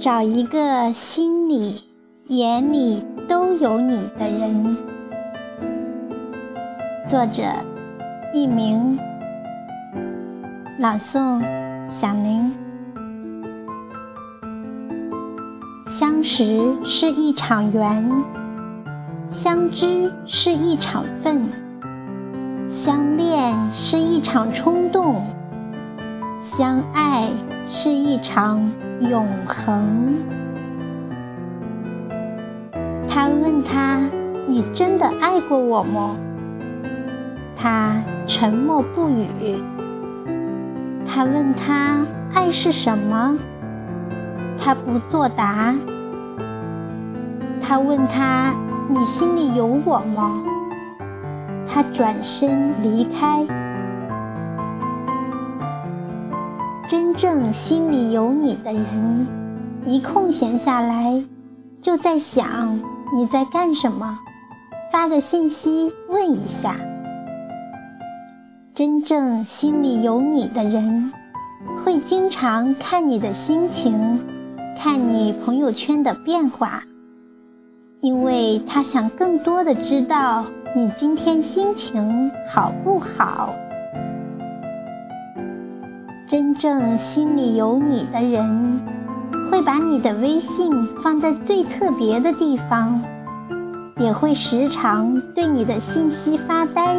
找一个心里、眼里都有你的人。作者：佚名，朗诵：响铃。相识是一场缘，相知是一场份，相恋是一场冲动。相爱是一场永恒。他问他：“你真的爱过我吗？”他沉默不语。他问他：“爱是什么？”他不作答。他问他：“你心里有我吗？”他转身离开。正心里有你的人，一空闲下来，就在想你在干什么，发个信息问一下。真正心里有你的人，会经常看你的心情，看你朋友圈的变化，因为他想更多的知道你今天心情好不好。真正心里有你的人，会把你的微信放在最特别的地方，也会时常对你的信息发呆，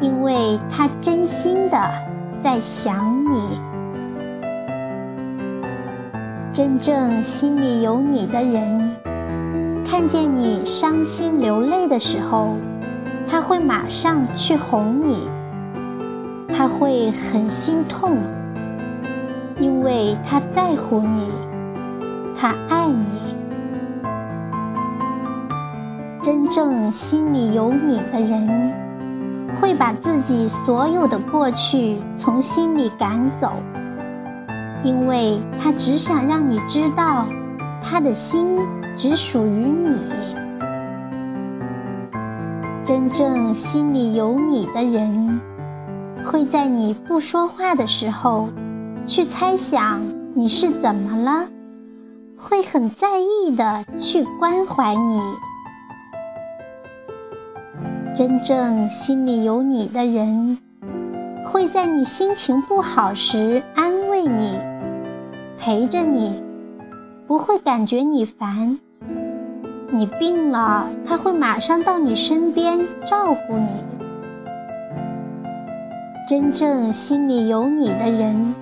因为他真心的在想你。真正心里有你的人，看见你伤心流泪的时候，他会马上去哄你。他会很心痛，因为他在乎你，他爱你。真正心里有你的人，会把自己所有的过去从心里赶走，因为他只想让你知道，他的心只属于你。真正心里有你的人。会在你不说话的时候，去猜想你是怎么了，会很在意的去关怀你。真正心里有你的人，会在你心情不好时安慰你，陪着你，不会感觉你烦。你病了，他会马上到你身边照顾你。真正心里有你的人，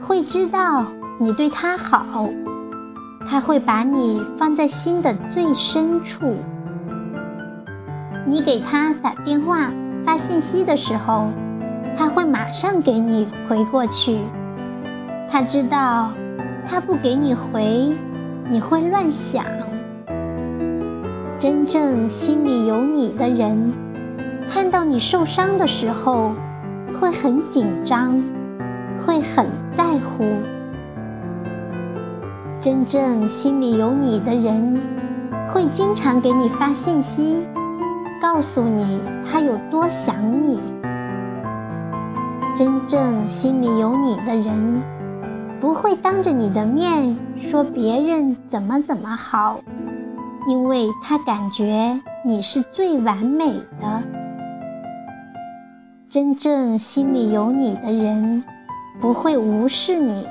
会知道你对他好，他会把你放在心的最深处。你给他打电话、发信息的时候，他会马上给你回过去。他知道，他不给你回，你会乱想。真正心里有你的人，看到你受伤的时候。会很紧张，会很在乎。真正心里有你的人，会经常给你发信息，告诉你他有多想你。真正心里有你的人，不会当着你的面说别人怎么怎么好，因为他感觉你是最完美的。真正心里有你的人，不会无视你，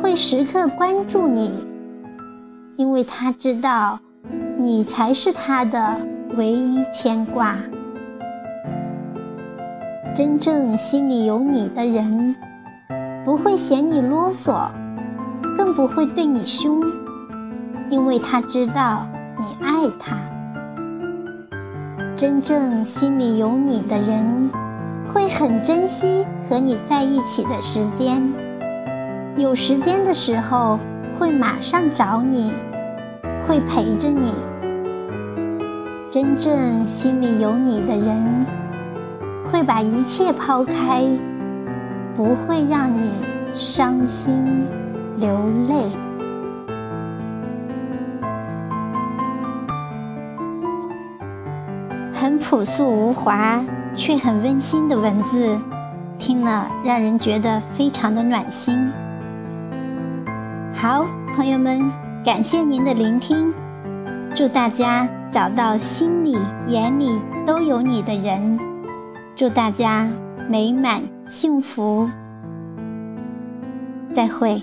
会时刻关注你，因为他知道，你才是他的唯一牵挂。真正心里有你的人，不会嫌你啰嗦，更不会对你凶，因为他知道你爱他。真正心里有你的人。会很珍惜和你在一起的时间，有时间的时候会马上找你，会陪着你。真正心里有你的人，会把一切抛开，不会让你伤心流泪。很朴素无华。却很温馨的文字，听了让人觉得非常的暖心。好，朋友们，感谢您的聆听，祝大家找到心里、眼里都有你的人，祝大家美满幸福，再会。